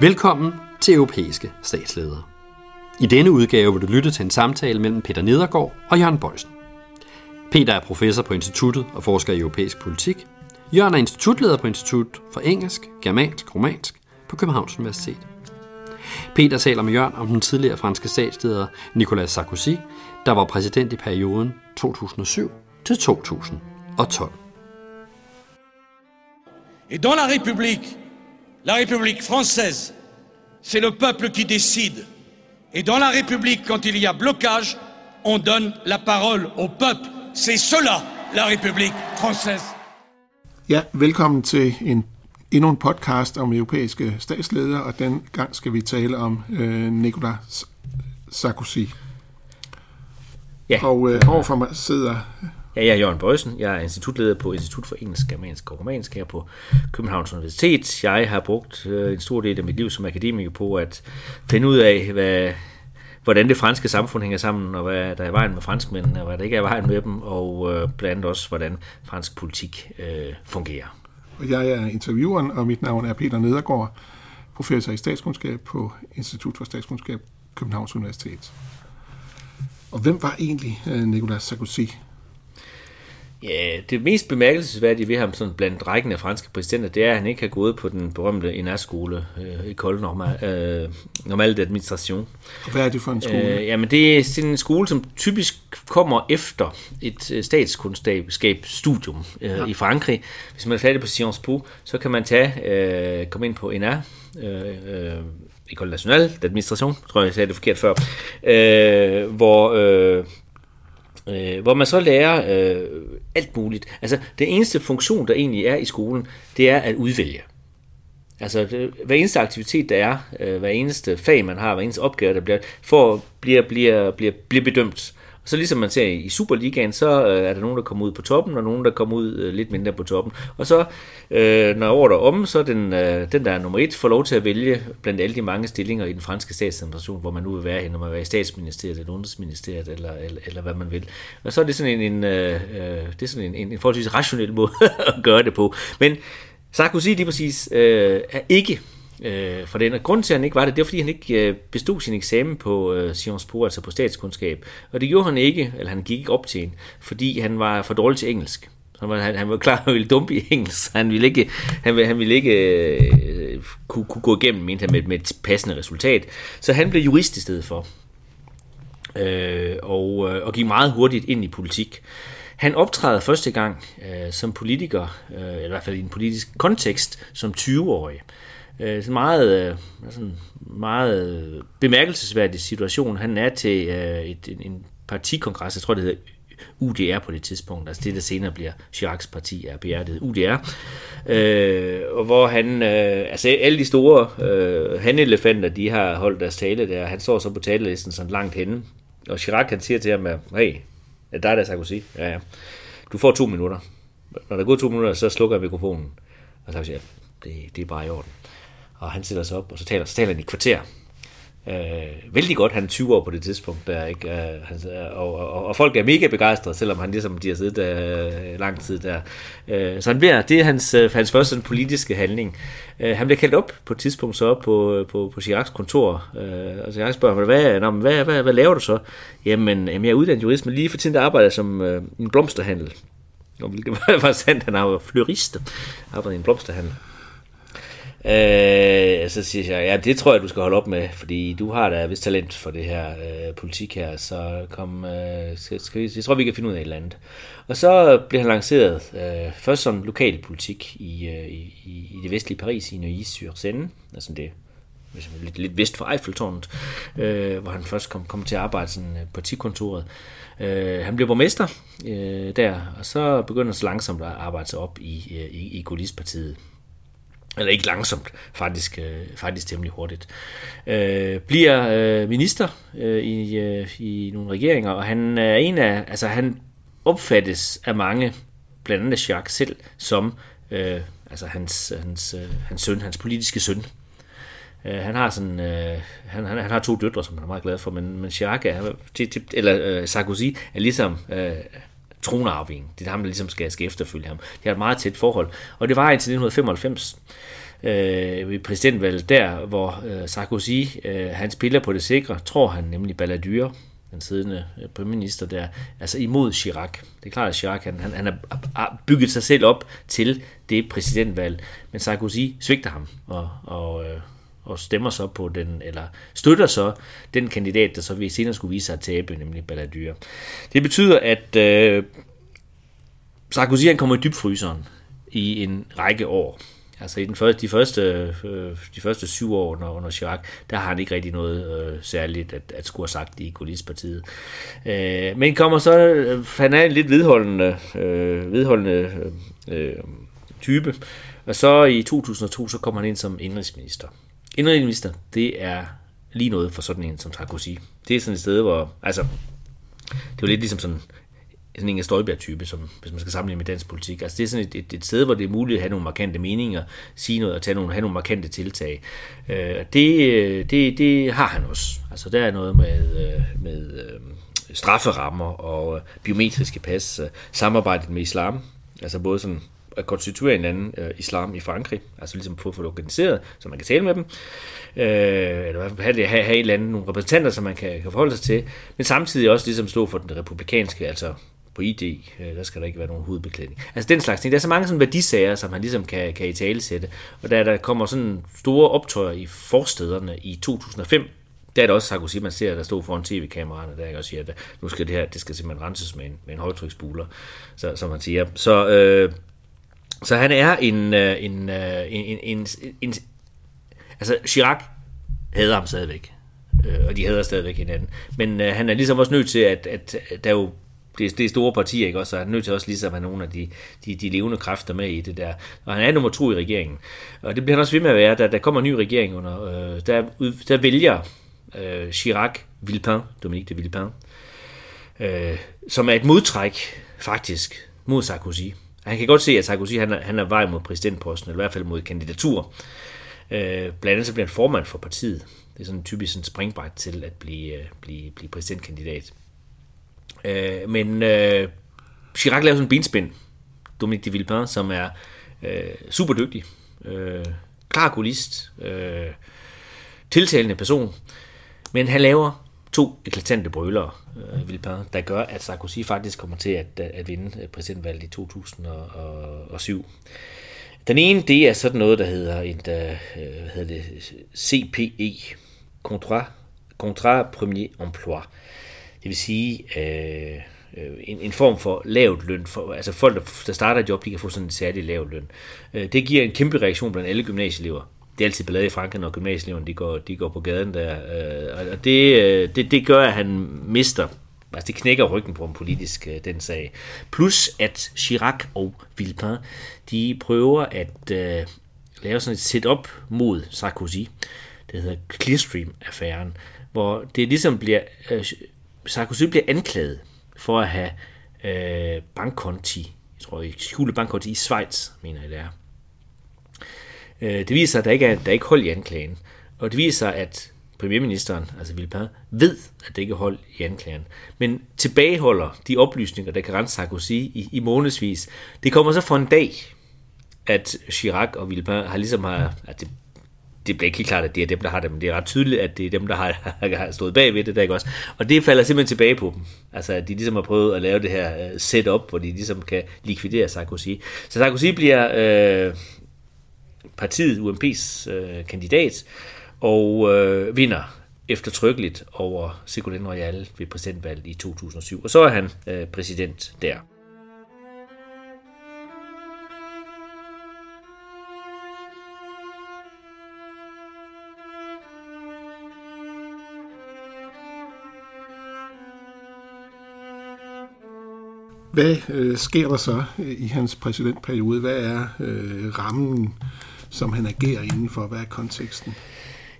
Velkommen til Europæiske Statsledere. I denne udgave vil du lytte til en samtale mellem Peter Nedergaard og Jørgen Bøjsen. Peter er professor på instituttet og forsker i europæisk politik. Jørgen er institutleder på Institut for Engelsk, Germansk, Romansk på Københavns Universitet. Peter taler med Jørgen om den tidligere franske statsleder Nicolas Sarkozy, der var præsident i perioden 2007 til 2012. Et dans la République, la République française, c'est le peuple qui décide. Et dans la République, quand il y a blocage, on donne la parole au peuple. C'est cela, la République française. Ja, velkommen til en, endnu en podcast om europæiske statsledere, og den gang skal vi tale om øh, Nicolas Sarkozy. Ja. Og øh, overfor mig sidder Ja, jeg er Jørgen Bøjsen. Jeg er institutleder på Institut for Engelsk, Germansk og Romansk her på Københavns Universitet. Jeg har brugt øh, en stor del af mit liv som akademiker på at finde ud af, hvad, hvordan det franske samfund hænger sammen, og hvad der er i vejen med franskmændene, og hvad der ikke er i vejen med dem, og øh, blandt andet også, hvordan fransk politik øh, fungerer. Og jeg er intervieweren, og mit navn er Peter Nedergaard, professor i statskundskab på Institut for Statskundskab, Københavns Universitet. Og hvem var egentlig øh, Nicolas Sarkozy? Ja, det mest bemærkelsesværdige ved ham sådan blandt rækken af franske præsidenter, det er, at han ikke har gået på den berømte INA-skole, øh, École Normale, øh, Normale d'Administration. Og hvad er det for en skole? Øh, jamen, det er sådan en skole, som typisk kommer efter et øh, statskundskabsstudium øh, ja. i Frankrig. Hvis man er færdig på Sciences Po, så kan man tage, øh, komme ind på INA, øh, øh, École Nationale d'Administration, tror jeg, jeg sagde det forkert før, øh, hvor... Øh, øh, hvor man så lærer øh, alt muligt. Altså, det eneste funktion, der egentlig er i skolen, det er at udvælge. Altså, det, hver eneste aktivitet, der er, øh, hver eneste fag, man har, hver eneste opgave, der bliver, for, bliver, bliver, bliver, bliver bedømt. Øh, så ligesom man ser i Superligaen, så øh, er der nogen, der kommer ud på toppen, og nogen, der kommer ud øh, lidt mindre på toppen. Og så, øh, når året er om, så den, øh, den, der er nummer et, får lov til at vælge blandt alle de mange stillinger i den franske statsadministration, hvor man nu vil være henne, om man vil være i statsministeriet, eller udenrigsministeriet, eller, eller, eller hvad man vil. Og så er det sådan en, en, øh, øh det er sådan en, en, en forholdsvis rationel måde at gøre det på. Men Sarkozy lige præcis øh, er ikke øh, for den. Og grunden til, at han ikke var det, det var, fordi han ikke øh, bestod sin eksamen på øh, Sciences Po, altså på statskundskab. Og det gjorde han ikke, eller han gik ikke op til en, fordi han var for dårlig til engelsk. Han var, han, han var klar, at han ville dumpe i engelsk. Han ville ikke, han ville, han ville ikke øh, kunne, kunne gå igennem mente han, med, med et passende resultat. Så han blev jurist i stedet for. Øh, og, øh, og gik meget hurtigt ind i politik. Han optræder første gang øh, som politiker, øh, i hvert fald i en politisk kontekst, som 20-årig. Øh, Øh, sådan meget, øh, sådan meget bemærkelsesværdig situation. Han er til øh, et, en, en partikongres, jeg tror det hedder UDR på det tidspunkt, altså det der senere bliver Chiracs parti, RPR, det hedder UDR, øh, og hvor han, øh, altså alle de store øh, handelefanter, de har holdt deres tale der, han står så på talelisten sådan langt henne, og Chirac han siger til ham, at hey, er dig der Sarkozy? Ja, ja. Du får to minutter. Når der går to minutter, så slukker jeg mikrofonen. Og så siger jeg, det, det er bare i orden. Og han stiller sig op, og så taler, så taler han i kvarter. Øh, vældig godt, han er 20 år på det tidspunkt, der, ikke? Øh, han, og, og, og, folk er mega begejstrede, selvom han ligesom de har siddet der øh, lang tid der. Øh, så han bliver, det er hans, øh, hans første sådan, politiske handling. Øh, han bliver kaldt op på et tidspunkt så op på, øh, på, på Chiracs kontor, øh, og Chirac spørger, hvad, nå, hvad, hvad, hvad laver du så? Jamen, jamen jeg er uddannet jurist, men lige for tiden der arbejder jeg som øh, en blomsterhandel. Og hvilket var sandt, han er florist, arbejder i en blomsterhandel. Øh, så siger jeg, ja, det tror jeg, du skal holde op med, fordi du har da vist talent for det her øh, politik her, så kom, øh, skal, skal vi, jeg tror, vi kan finde ud af et eller andet. Og så blev han lanceret øh, først som lokal politik i, øh, i, i det vestlige Paris, i Neuilly-sur-Seine, altså det lidt, lidt vest for Eiffeltårnet, øh, hvor han først kom, kom til at arbejde sådan, øh, på partikontoret. Øh, han blev borgmester øh, der, og så begynder han så langsomt at arbejde sig op i, øh, i, i Gaullistpartiet eller ikke langsomt, faktisk, øh, faktisk temmelig hurtigt, øh, bliver øh, minister øh, i, øh, i nogle regeringer, og han er en af, altså han opfattes af mange, blandt andet Jacques selv, som øh, altså hans, hans, øh, hans søn, hans politiske søn. Øh, han har sådan, øh, han, han, han har to døtre, som han er meget glad for, men, men Chirac er, eller øh, Sarkozy er ligesom øh, tronarvingen. Det er ham, der ligesom skal, skal efterfølge ham. De har et meget tæt forhold. Og det var indtil 1995, øh, ved præsidentvalget der, hvor øh, Sarkozy, øh, han spiller på det sikre, tror han nemlig Balladur, den siddende øh, premierminister der, altså imod Chirac. Det er klart, at Chirac han, han, han har bygget sig selv op til det præsidentvalg, men Sarkozy svigter ham og, og, øh, og stemmer så på den, eller støtter så den kandidat, der så vi senere skulle vise sig at tabe, nemlig Balladur. Det betyder, at øh, Sarkozy han kommer i dybfryseren i en række år. Altså i den første, de, første, øh, de første syv år under, under Chirac, der har han ikke rigtig noget øh, særligt at, at skulle have sagt i Gaullistpartiet. Øh, men kommer så, øh, han er en lidt vedholdende, øh, vedholdende øh, type, og så i 2002, så kommer han ind som indrigsminister. Indrigsminister, det er lige noget for sådan en som Sarkozy. Det er sådan et sted, hvor, altså, det er jo lidt ligesom sådan sådan en Støjberg-type, som, hvis man skal sammenligne med dansk politik. Altså det er sådan et, et, et sted, hvor det er muligt at have nogle markante meninger, sige noget og tage nogle, have nogle markante tiltag. Øh, det, øh, det, det har han også. Altså der er noget med, øh, med øh, strafferammer og øh, biometriske pas, samarbejdet med islam, altså både sådan at konstituere en anden øh, islam i Frankrig, altså ligesom få det organiseret, så man kan tale med dem, øh, eller have, have, have en eller anden, nogle repræsentanter, som man kan, kan forholde sig til, men samtidig også ligesom stå for den republikanske, altså på ID, øh, der skal der ikke være nogen hovedbeklædning. Altså den slags ting. Der er så mange sådan værdisager, som man ligesom kan, kan i tale sætte. Og da der kommer sådan store optøjer i forstederne i 2005, der er det også Sarkozy, man ser, der stod foran tv-kameraerne, der også siger, at nu skal det her, det skal simpelthen renses med en, med en højtryksbuler, så, som man siger. Så, øh, så han er en, øh, en, en, en, en, en, en, altså Chirac hader ham stadigvæk, øh, og de hader stadigvæk hinanden. Men øh, han er ligesom også nødt til, at, at der jo det, det er store partier, ikke også? Så han er nødt til også ligesom at have nogle af de, de, de levende kræfter med i det der. Og han er nummer to i regeringen. Og det bliver han også ved med at være. Da der kommer en ny regering under, øh, der, der vælger øh, Chirac Villepin, Dominique de Villepin, øh, som er et modtræk, faktisk, mod Sarkozy. Han kan godt se, at Sarkozy han er, han er vej mod præsidentposten, eller i hvert fald mod kandidatur. Øh, blandt andet så bliver han formand for partiet. Det er sådan typisk en springbræt til at blive, øh, blive, blive præsidentkandidat. Øh, men øh, Chirac laver sådan en benspænd, Dominique de Villepin, som er øh, super dygtig, øh, klar gulist, øh, tiltalende person, men han laver to eklatante brølere, øh, Villepin, der gør, at Sarkozy faktisk kommer til at, øh, at vinde øh, præsidentvalget i 2007. Den ene, det er sådan noget, der hedder, en, der, øh, hvad hedder det, CPE, Contrat, Contrat Premier Emploi. Det vil sige øh, en, en form for lavt løn. For, altså folk, der, der starter et job, de kan få sådan en særlig lav løn. Det giver en kæmpe reaktion blandt alle gymnasieelever. Det er altid ballade i Frankrig, når gymnasieeleverne de går, de går på gaden der. Øh, og det, øh, det, det gør, at han mister Altså det knækker ryggen på en politisk, øh, den sag. Plus at Chirac og Villepin, de prøver at øh, lave sådan et setup mod Sarkozy. Det hedder Clearstream-affæren, hvor det ligesom bliver øh, Sarkozy bliver anklaget for at have øh, bankkonti, jeg tror, skjulte bankkonti i Schweiz, mener jeg det er. Øh, det viser sig, at der ikke er, der er ikke hold i anklagen. Og det viser sig, at premierministeren, altså Villepin, ved, at det ikke er hold i anklagen, men tilbageholder de oplysninger, der kan rense Sarkozy i, i månedsvis. Det kommer så for en dag, at Chirac og Villepin har ligesom har, at det det bliver ikke helt klart, at det er dem, der har det, men det er ret tydeligt, at det er dem, der har, har stået bag ved det, der ikke også. Og det falder simpelthen tilbage på dem. Altså, at de ligesom har prøvet at lave det her øh, setup, hvor de ligesom kan likvidere Sarkozy. Så Sarkozy bliver øh, partiet UMP's øh, kandidat, og øh, vinder eftertrykkeligt over Ségolène Royal ved præsidentvalget i 2007. Og så er han øh, præsident der. Hvad øh, sker der så i hans præsidentperiode? Hvad er øh, rammen, som han agerer indenfor? Hvad er konteksten?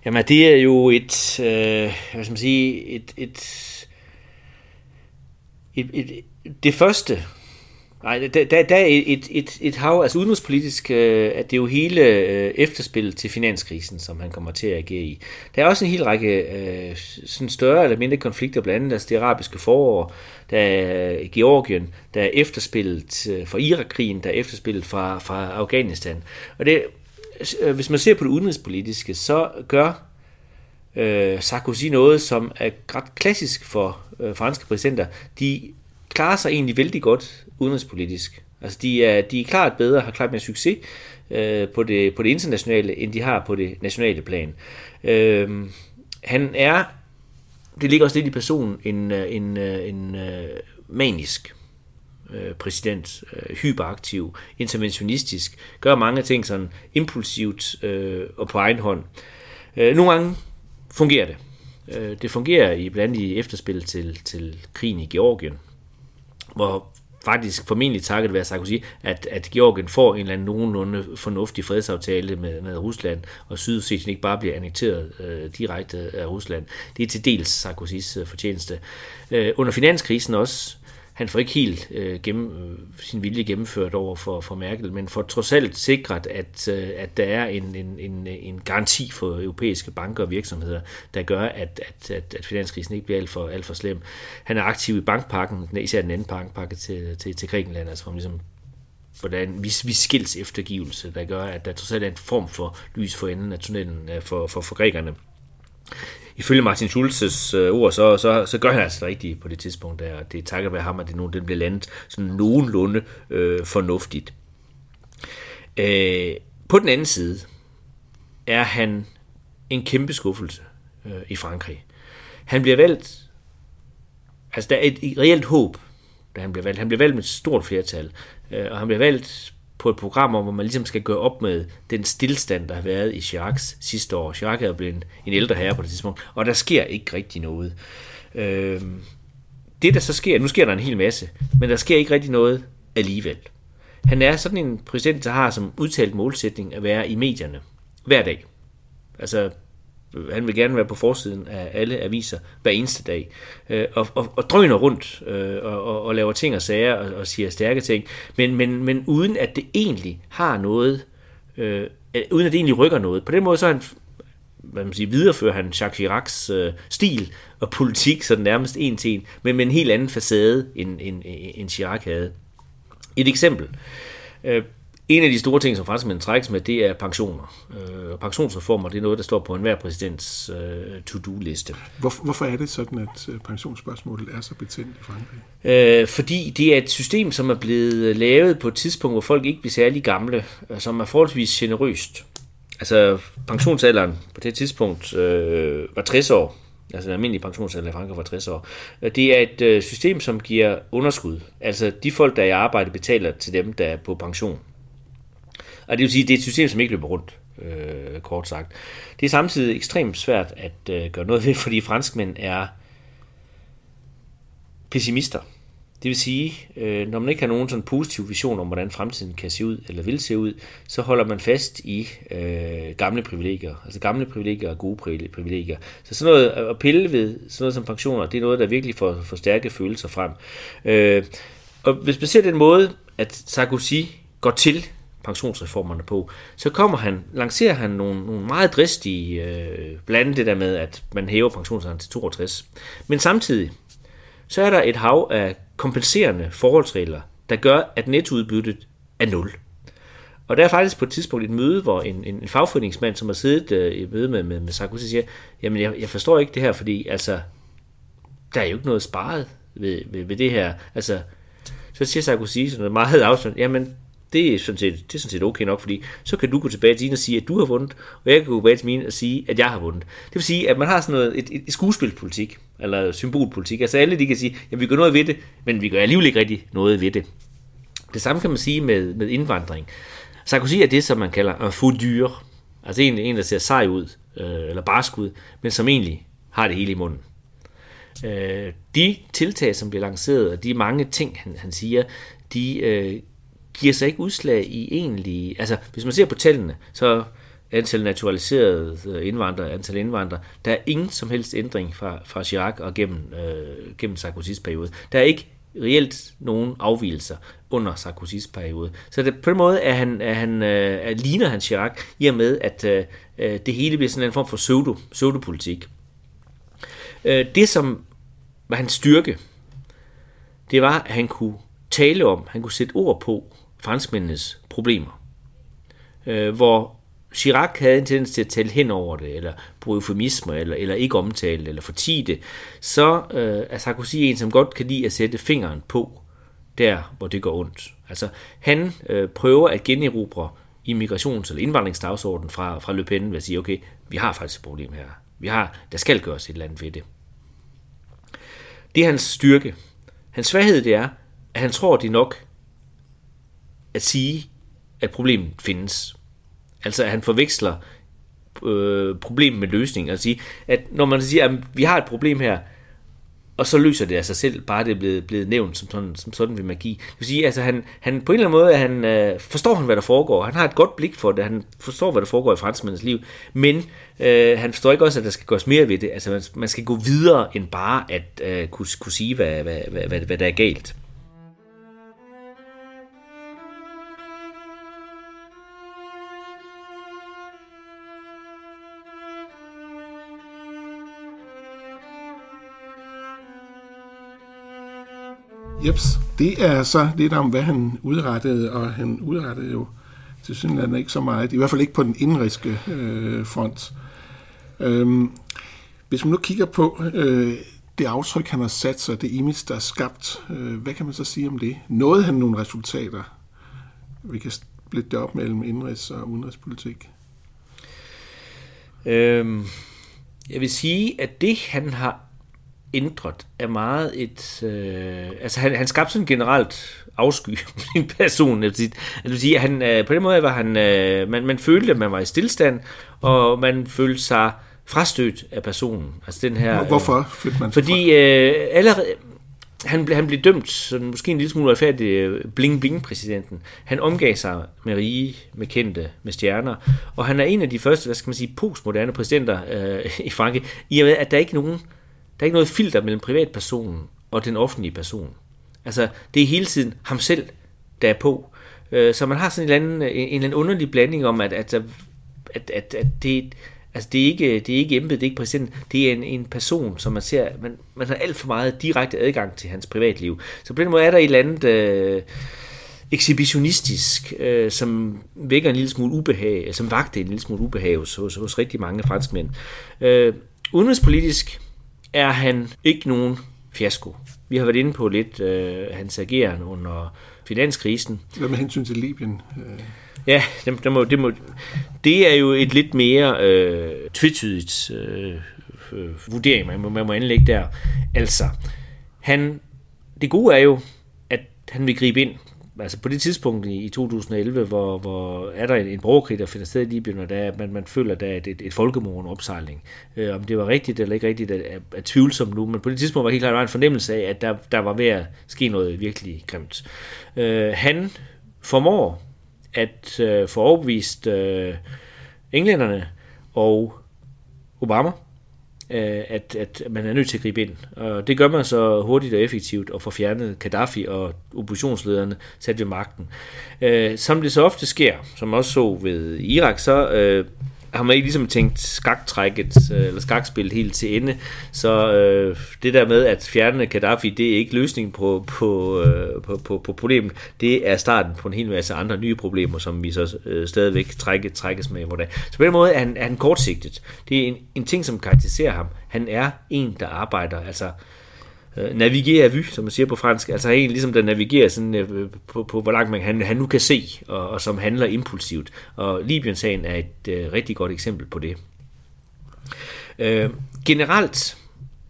Jamen, det er jo et, øh, hvad skal man sige, et, et, et, et, det første Nej, der, der, der er et, et, et hav, altså udenrigspolitisk, øh, at det er jo hele øh, efterspillet til finanskrisen, som han kommer til at agere i. Der er også en hel række øh, sådan større eller mindre konflikter, blandt andet altså det arabiske forår, der er Georgien, der er efterspillet øh, fra Irak-krigen, der er efterspillet fra, fra Afghanistan. Og det, Øh, hvis man ser på det udenrigspolitiske, så gør øh, Sarkozy noget, som er ret klassisk for øh, franske præsidenter. De klarer sig egentlig vældig godt udenrigspolitisk. Altså de er, de er klart bedre, har klart mere succes øh, på, det, på det internationale, end de har på det nationale plan. Øh, han er, det ligger også lidt i personen, en, øh, en, øh, en, en manisk Øh, præsident, øh, hyperaktiv, interventionistisk, gør mange ting sådan impulsivt øh, og på egen hånd. Øh, nogle gange fungerer det. Øh, det fungerer i blandt andet i efterspil til, til krigen i Georgien, hvor faktisk formentlig takket være Sarkozy, at, at Georgien får en eller anden nogenlunde fornuftig fredsaftale med, med Rusland, og Sydossetien ikke bare bliver annekteret øh, direkte af Rusland. Det er til dels Sarkozys øh, fortjeneste. Øh, under finanskrisen også, han får ikke helt øh, gennem, øh, sin vilje gennemført over for, for Merkel, men får trods alt sikret, at, øh, at der er en, en, en, en garanti for europæiske banker og virksomheder, der gør, at, at, at, at finanskrisen ikke bliver alt for, alt for slem. Han er aktiv i bankpakken, især den anden bankpakke til, til, til Grækenland, altså ligesom hvordan vi, vi skils eftergivelse, der gør, at der trods alt er en form for lys for enden af tunnelen øh, for, for, for grækerne ifølge Martin Schulz's øh, ord, så, så, så gør han altså rigtigt på det tidspunkt der. Det er takket være ham, at det nu den bliver landet sådan nogenlunde øh, fornuftigt. Øh, på den anden side er han en kæmpe skuffelse øh, i Frankrig. Han bliver valgt, altså der er et, et reelt håb, da han bliver valgt. Han bliver valgt med et stort flertal, øh, og han bliver valgt på et program, hvor man ligesom skal gøre op med den stillstand, der har været i Chiracs sidste år. Chirac er blevet en, en ældre herre på det tidspunkt, og der sker ikke rigtig noget. Øh, det, der så sker, nu sker der en hel masse, men der sker ikke rigtig noget alligevel. Han er sådan en præsident, der har som udtalt målsætning at være i medierne hver dag. Altså han vil gerne være på forsiden af alle aviser hver eneste dag, øh, og, og, og drøner rundt øh, og, og, og laver ting og sager og, og siger stærke ting, men, men, men uden at det egentlig har noget, øh, uden at det egentlig rykker noget. På den måde så er han, hvad man siger, viderefører han Jacques Chiracs øh, stil og politik sådan nærmest en til en, men med en helt anden facade, end, end, end Chirac havde. Et eksempel. Øh, en af de store ting, som franskmændene trækkes med, det er pensioner. Øh, pensionsreformer, det er noget, der står på enhver præsidents øh, to-do-liste. Hvor, hvorfor er det sådan, at øh, pensionsspørgsmålet er så betændt i Frankrig? Øh, fordi det er et system, som er blevet lavet på et tidspunkt, hvor folk ikke bliver særlig gamle, som er forholdsvis generøst. Altså pensionsalderen på det tidspunkt øh, var 60 år, altså en almindelig pensionsalder i Frankrig var 60 år. Det er et øh, system, som giver underskud. Altså de folk, der er i arbejde, betaler til dem, der er på pension. Og det vil sige, det er et system, som ikke løber rundt, øh, kort sagt. Det er samtidig ekstremt svært at øh, gøre noget ved, fordi franskmænd er pessimister. Det vil sige, øh, når man ikke har nogen sådan positiv vision om, hvordan fremtiden kan se ud, eller vil se ud, så holder man fast i øh, gamle privilegier. Altså gamle privilegier og gode privilegier. Så sådan noget øh, at pille ved, sådan noget som pensioner, det er noget, der virkelig får, får stærke følelser frem. Øh, og hvis man ser den måde, at Sarkozy går til pensionsreformerne på, så kommer han, lancerer han nogle, nogle meget dristige, øh, blandt andet det der med, at man hæver pensionsalderen til 62. Men samtidig, så er der et hav af kompenserende forholdsregler, der gør, at nettoudbyttet er nul. Og der er faktisk på et tidspunkt et møde, hvor en, en, en fagforeningsmand, som har siddet øh, i møde med, med, med Sarkozy, siger, jamen jeg, jeg forstår ikke det her, fordi altså, der er jo ikke noget sparet ved, ved, ved det her. Altså, så siger Sarkozy sådan noget meget afstand, jamen det er, sådan set, det er sådan set okay nok, fordi så kan du gå tilbage til dine og sige, at du har vundet, og jeg kan gå tilbage til mine og sige, at jeg har vundet. Det vil sige, at man har sådan noget, et, et skuespilpolitik, eller symbolpolitik. Altså alle de kan sige, at vi gør noget ved det, men vi gør alligevel ikke rigtig noget ved det. Det samme kan man sige med, med indvandring. Sarkozy er det, som man kalder en faux dyr. Altså en, en, der ser sej ud, øh, eller barsk ud, men som egentlig har det hele i munden. Øh, de tiltag, som bliver lanceret, og de mange ting, han, han siger, de øh, giver sig ikke udslag i egentlig... Altså, hvis man ser på tallene, så antal naturaliserede øh, indvandrere, antal indvandrere, der er ingen som helst ændring fra, fra Chirac og gennem, øh, gennem Sarkozy's periode. Der er ikke reelt nogen afvielser under Sarkozy's periode. Så det, på den måde er han, er han, øh, er, ligner han Chirac i og med, at øh, øh det hele bliver sådan en form for pseudo, pseudopolitik. Øh, det, som var hans styrke, det var, at han kunne tale om, han kunne sætte ord på, franskmændenes problemer. Øh, hvor Chirac havde en tendens til at tale hen over det, eller bruge eufemismer, eller, eller ikke omtale det, eller fortige det, så øh, er Sarkozy en, som godt kan lide at sætte fingeren på, der hvor det går ondt. Altså, han øh, prøver at generobre immigrations- eller indvandringsdagsordenen fra, fra Le Pen ved at sige, okay, vi har faktisk et problem her. Vi har, der skal gøres et eller andet ved det. Det er hans styrke. Hans svaghed det er, at han tror, det er nok at sige, at problemet findes. Altså at han forveksler øh, problemet med løsningen. Altså sige, at når man siger, at vi har et problem her, og så løser det af sig selv, bare det er blevet, blevet nævnt som sådan, som sådan ved magi. Det vil sige, altså han, han på en eller anden måde, han, øh, forstår han, hvad der foregår. Han har et godt blik for det, han forstår, hvad der foregår i franskmændens liv, men øh, han forstår ikke også, at der skal gøres mere ved det. Altså man, man skal gå videre, end bare at øh, kunne, kunne sige, hvad, hvad, hvad, hvad, hvad der er galt. Jeps, det er så lidt om, hvad han udrettede, og han udrettede jo til synligheden ikke så meget, i hvert fald ikke på den indriske øh, front. Øhm, hvis man nu kigger på øh, det aftryk, han har sat sig, det image, der er skabt, øh, hvad kan man så sige om det? Nåede han nogle resultater? Vi kan splitte det op mellem indrigs- og udenrigspolitik. Øhm, jeg vil sige, at det han har ændret er meget et... Øh, altså han, han skabte sådan generelt afsky på sin person. Jeg vil sige, at han, øh, på den måde var han... Øh, man, man følte, at man var i stillstand, og man følte sig frastødt af personen. Altså den her... Hvorfor følte man Fordi øh, allerede... Han, ble, han blev dømt, sådan, måske en lille smule retfærdig, bling-bling-præsidenten. Han omgav sig med rige, med kendte, med stjerner, og han er en af de første, hvad skal man sige, postmoderne præsidenter øh, i Frankrig, i og med, at der er ikke nogen der er ikke noget filter mellem privatpersonen og den offentlige person. Altså, det er hele tiden ham selv, der er på. Øh, så man har sådan en eller anden, en, en eller anden underlig blanding om, at, at, at, at, at det, altså det er ikke, det er ikke embedet, det er ikke præsidenten, det er en, en person, som man ser, man, man har alt for meget direkte adgang til hans privatliv. Så på den måde er der et eller andet øh, ekshibitionistisk, øh, som vækker en lille smule ubehag, som vagte en lille smule ubehag hos, hos, hos rigtig mange franskmænd. Øh, udenrigspolitisk, er han ikke nogen fiasko. Vi har været inde på lidt øh, hans ageren under finanskrisen. Hvad med hensyn til Libyen? Øh. Ja, det, det, må, det, må, det er jo et lidt mere øh, tvetydigt øh, øh, vurdering, man må, man må anlægge der. Altså, han, det gode er jo, at han vil gribe ind altså på det tidspunkt i 2011, hvor, hvor er der en, en borgerkrig, der finder sted i Libyen, og der er, man, man føler, at der er et, et, et folkemord, en opsejling. Øh, om det var rigtigt eller ikke rigtigt, er, er, er tvivlsomt nu, men på det tidspunkt var helt klart en fornemmelse af, at der, der var ved at ske noget virkelig grimt. Øh, han formår at øh, få overbevist øh, englænderne og Obama Øh, at, at man er nødt til at gribe ind. Og det gør man så hurtigt og effektivt og får fjernet Gaddafi og oppositionslederne sat ved magten. Øh, som det så ofte sker, som også så ved Irak, så øh, har man ikke ligesom tænkt skaktrækket øh, eller skakspillet helt til ende. Så øh, det der med at fjerne Gaddafi, det er ikke løsningen på, på, øh, på, på, på problemet. Det er starten på en hel masse andre nye problemer, som vi så øh, stadigvæk trække, trækkes med. Hvordan. Så på den måde er han, er han kortsigtet. Det er en, en ting, som karakteriserer ham. Han er en, der arbejder. Altså, øh, navigere vy, som man siger på fransk, altså en ligesom der navigerer sådan, øh, på, på, hvor langt man, han, han nu kan se, og, og som handler impulsivt. Og Libyen-sagen er et øh, rigtig godt eksempel på det. Øh, generelt,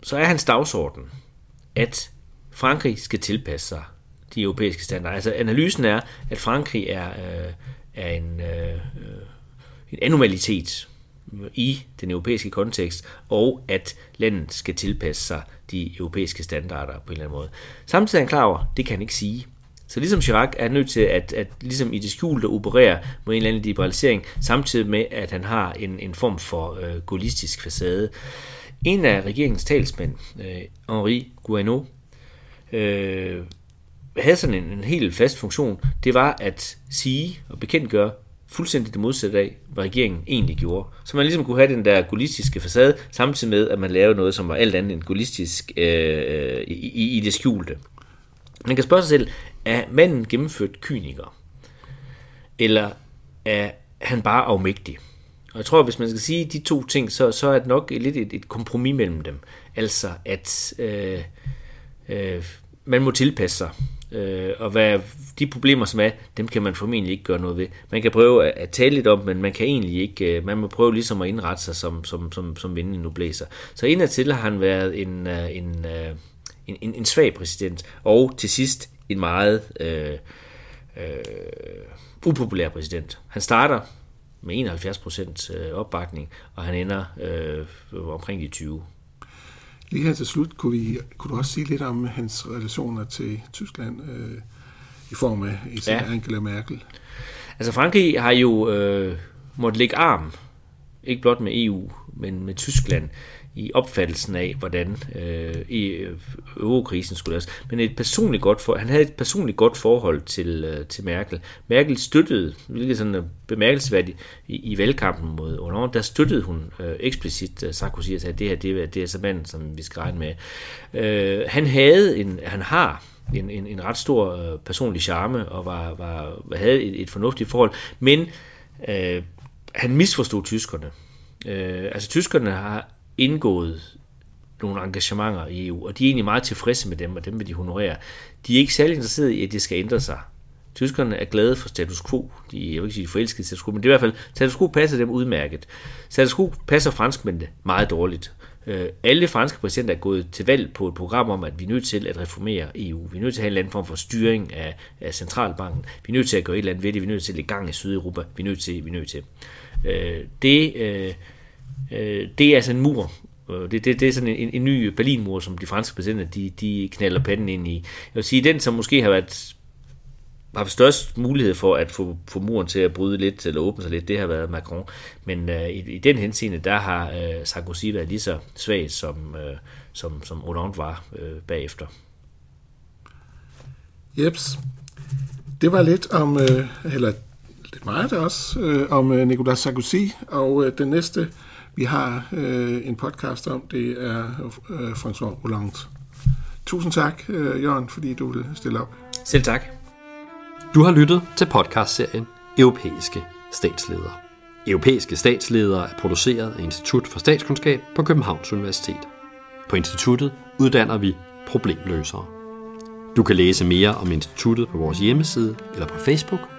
så er hans dagsorden, at Frankrig skal tilpasse sig de europæiske standarder. Altså analysen er, at Frankrig er, øh, er en, øh, øh en anomalitet i den europæiske kontekst, og at landet skal tilpasse sig de europæiske standarder på en eller anden måde. Samtidig er han klar over, det kan han ikke sige. Så ligesom Chirac er nødt til at, at ligesom i det skjulte operere med en eller anden liberalisering, samtidig med, at han har en, en form for øh, gaullistisk facade. En af regeringens talsmænd, øh, Henri Guano, øh, havde sådan en, en helt fast funktion. Det var at sige og bekendtgøre fuldstændig det modsatte af, hvad regeringen egentlig gjorde. Så man ligesom kunne have den der gulistiske facade, samtidig med, at man lavede noget, som var alt andet end gulistisk øh, øh i, i det skjulte. Man kan spørge sig selv, er manden gennemført kyniker? Eller er han bare afmægtig? Og jeg tror, hvis man skal sige de to ting, så, så er det nok lidt et, et kompromis mellem dem. Altså, at øh, øh, man må tilpasse sig. Øh, og hvad de problemer, som er, dem kan man formentlig ikke gøre noget ved. Man kan prøve at, at tale lidt om, men man kan egentlig ikke, øh, man må prøve ligesom at indrette sig, som, som, som, som vinden nu blæser. Så indadtil har han været en, øh, en, øh, en, en, en svag præsident, og til sidst en meget øh, øh, upopulær præsident. Han starter med 71% øh, opbakning, og han ender øh, omkring de 20. Lige her til slut, kunne, vi, kunne du også sige lidt om hans relationer til Tyskland øh, i form af især ja. Angela Merkel? Altså Frankrig har jo øh, måttet lægge arm, ikke blot med EU, men med Tyskland, i opfattelsen af, hvordan øh, e, øh eurokrisen skulle løses. Men et personligt godt for, han havde et personligt godt forhold til, øh, til Merkel. Merkel støttede, hvilket sådan er bemærkelsesværdigt, i, i valgkampen mod Hollande, der støttede hun øh, eksplicit uh, Sarkozy og sagde, at det her det, er, det er så manden, som vi skal regne med. Øh, han havde en, han har en, en, en ret stor øh, personlig charme og var, var, havde et, et fornuftigt forhold, men øh, han misforstod tyskerne. Øh, altså tyskerne har indgået nogle engagementer i EU, og de er egentlig meget tilfredse med dem, og dem vil de honorere. De er ikke særlig interesserede i, at det skal ændre sig. Tyskerne er glade for status quo. De, jeg vil ikke sige, de forelskede status quo, men det er i hvert fald, status quo passer dem udmærket. Status quo passer franskmændene meget dårligt. Øh, alle franske præsidenter er gået til valg på et program om, at vi er nødt til at reformere EU. Vi er nødt til at have en eller anden form for styring af, af centralbanken. Vi er nødt til at gøre et eller andet ved det. Vi er nødt til at lægge gang i Sydeuropa. Vi er nødt til, vi er nødt til. Øh, Øh, det, øh, øh, det er altså en mur. Øh, det, det, det er sådan en, en ny Berlinmur, som de franske patienter, de, de knalder panden ind i. Jeg vil sige, den som måske har været har størst mulighed for at få, få muren til at bryde lidt, eller åbne sig lidt, det har været Macron. Men øh, i, i den henseende, der har øh, Sarkozy været lige så svag, som, øh, som, som Hollande var øh, bagefter. Jeps. Det var lidt om, øh, eller lidt meget også, øh, om øh, Nicolas Sarkozy, og øh, den næste, vi har øh, en podcast om, det er øh, François Hollande. Tusind tak, øh, Jørgen, fordi du vil stille op. Selv tak. Du har lyttet til podcastserien Europæiske statsledere. Europæiske statsledere er produceret af Institut for Statskundskab på Københavns Universitet. På instituttet uddanner vi problemløsere. Du kan læse mere om instituttet på vores hjemmeside eller på Facebook.